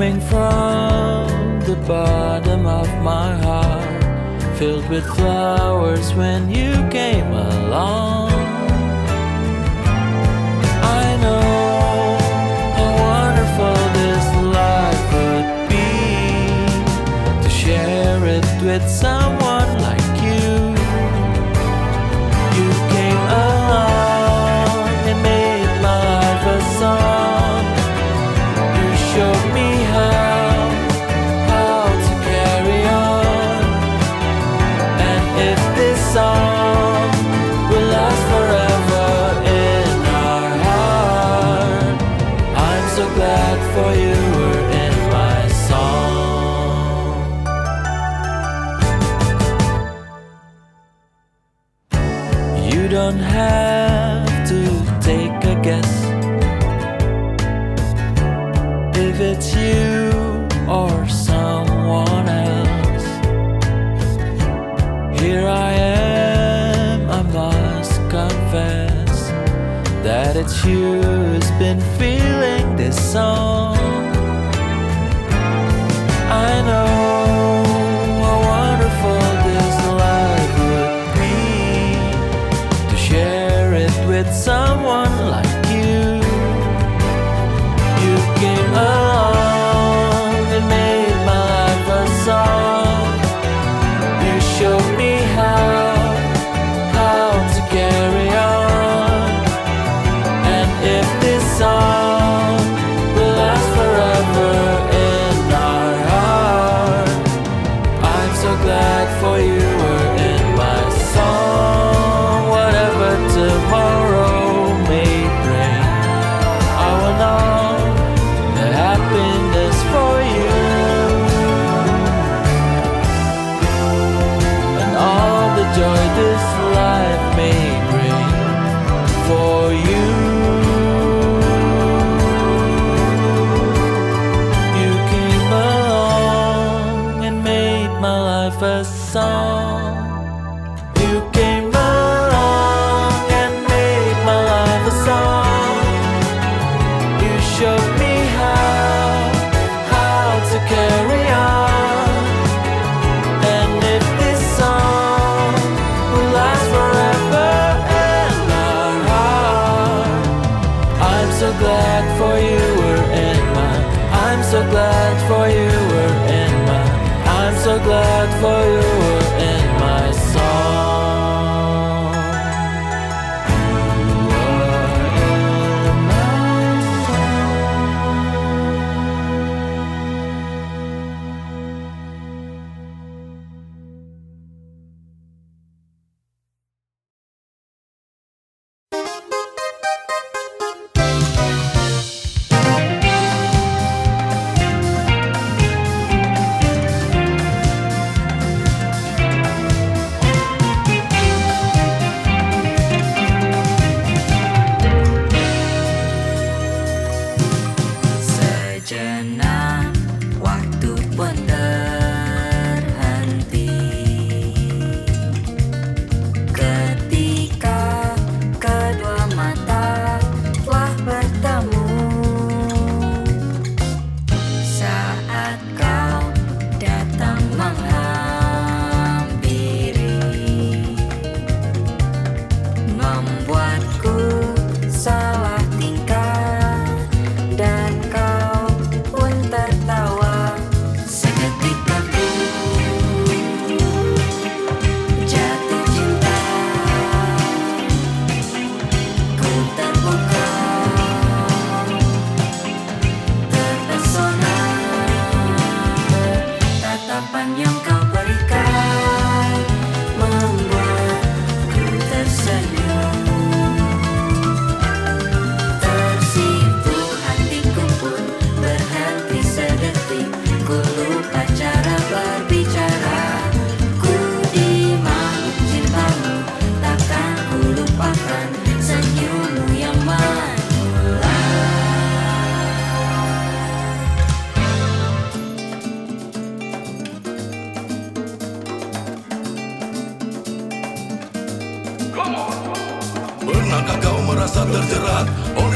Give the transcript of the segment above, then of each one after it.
coming from the bottom of my heart, filled with flowers when you came along. I know how wonderful this life would be to share it with someone. you has been feeling this song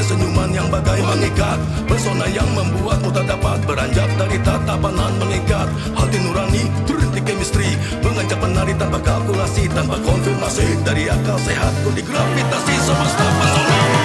senyuman yang bagai mengikat. Pesona yang membuatmu tak dapat beranjak dari tatapanan mengikat Hati nurani terhenti kemistri. Mengancam penari tanpa kalkulasi tanpa konfirmasi. Dari akal sehatku digravitasi semesta pesona.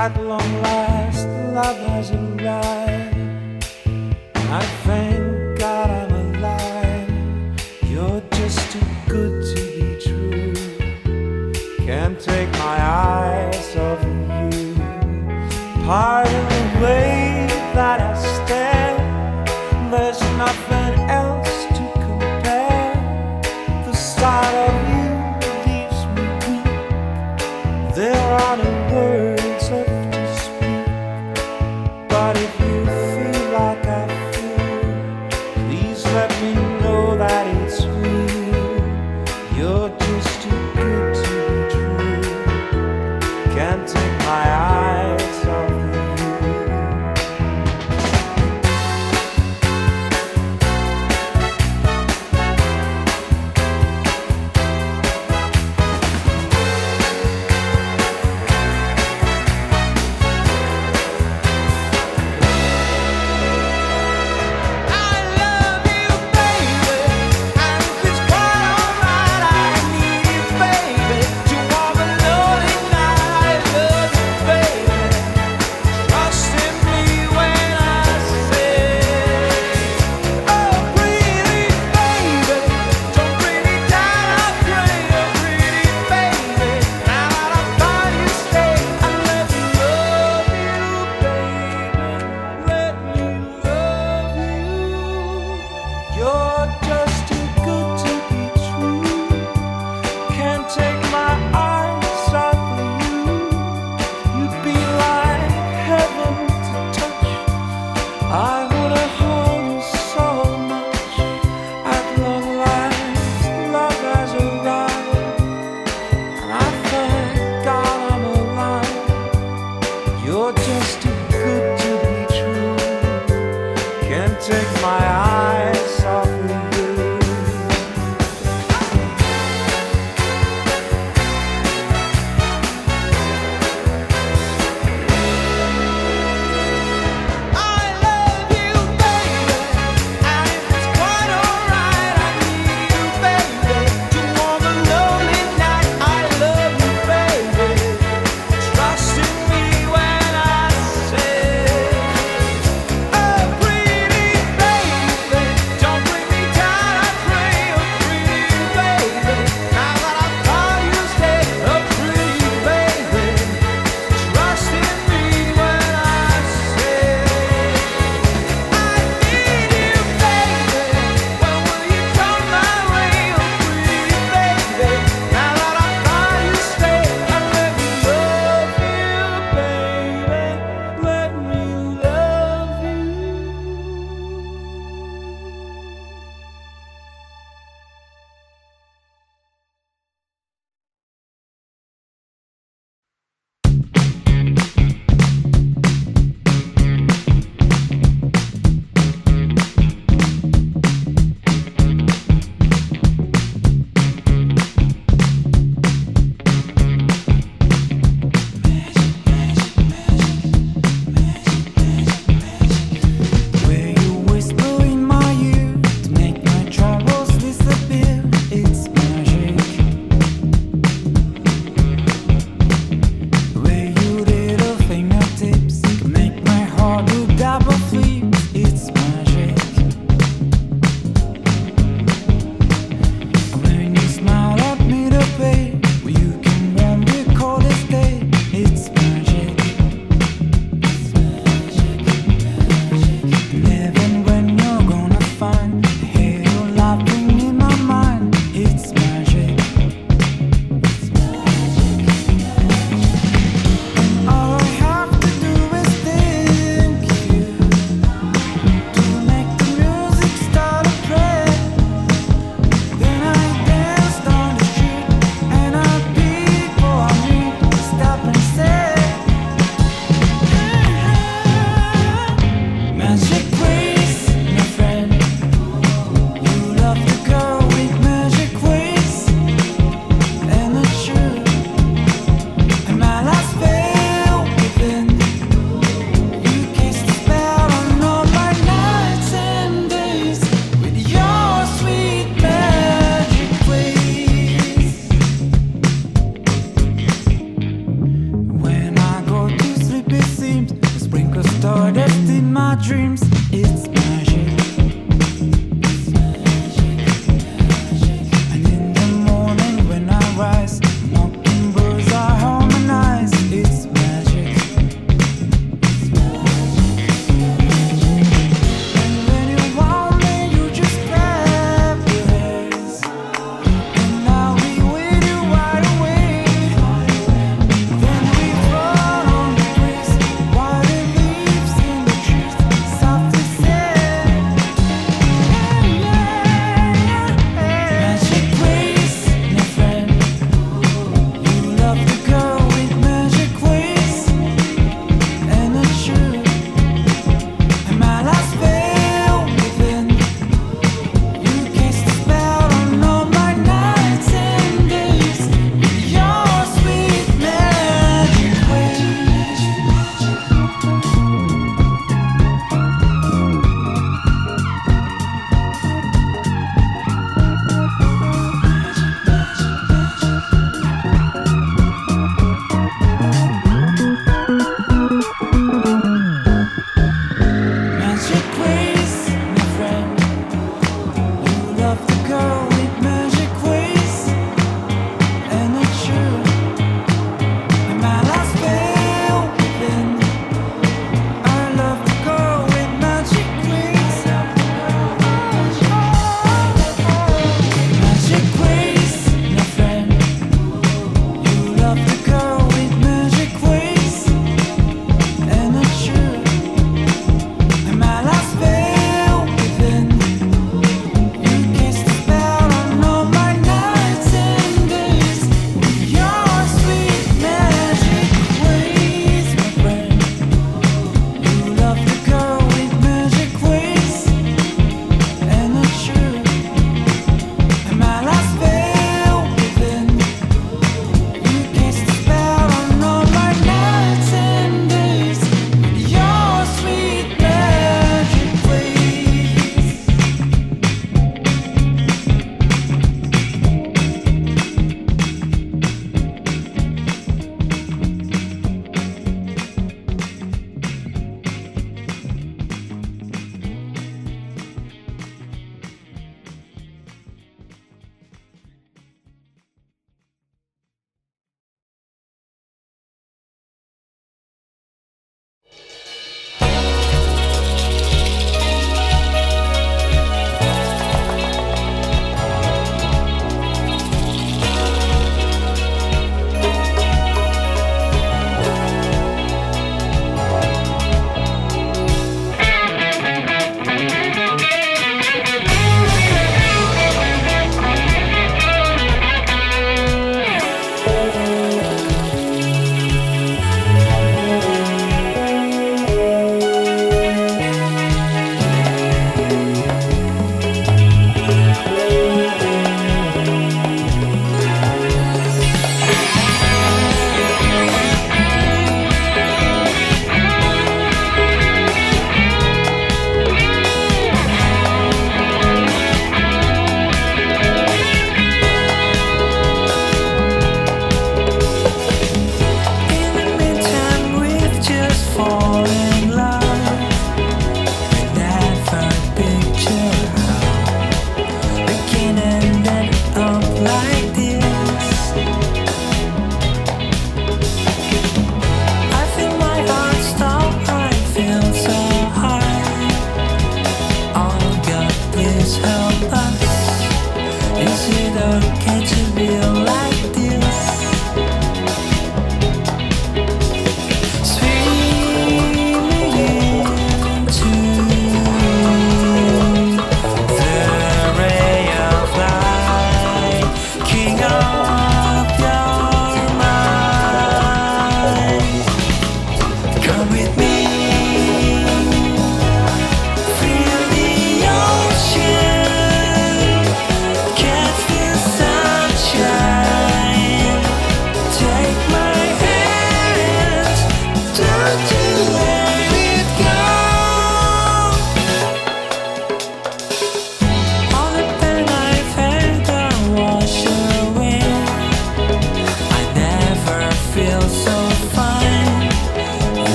At long last,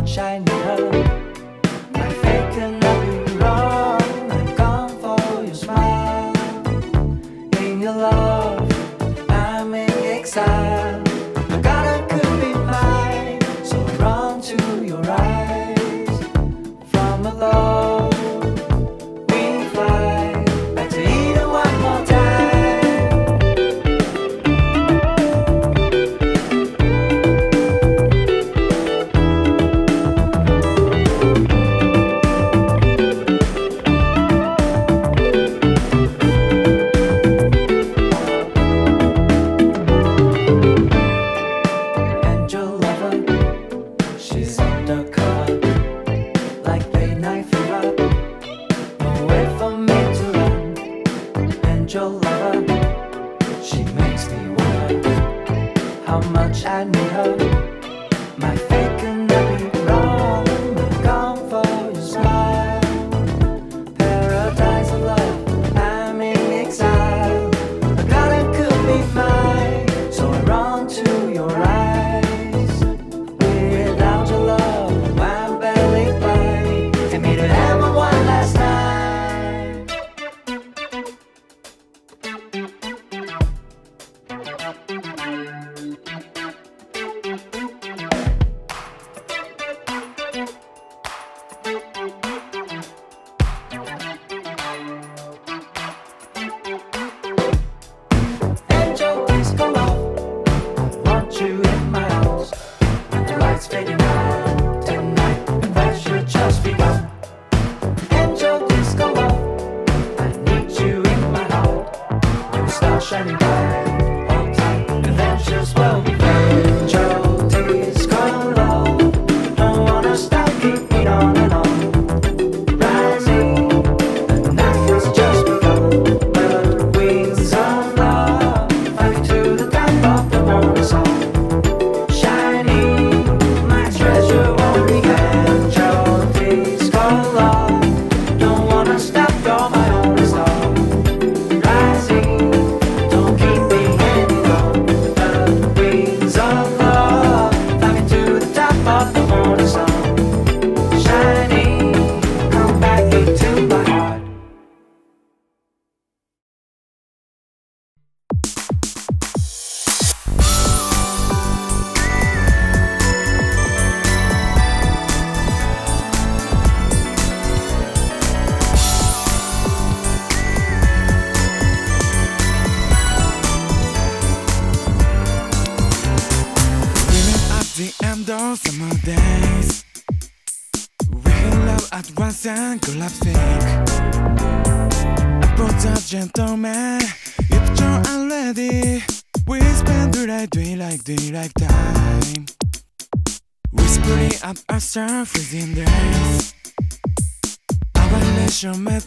not shine her.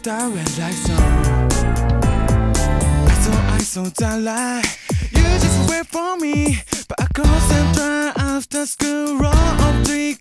到未来走，爱走爱走再来。You just wait for me, but I go and drive after school roll on three.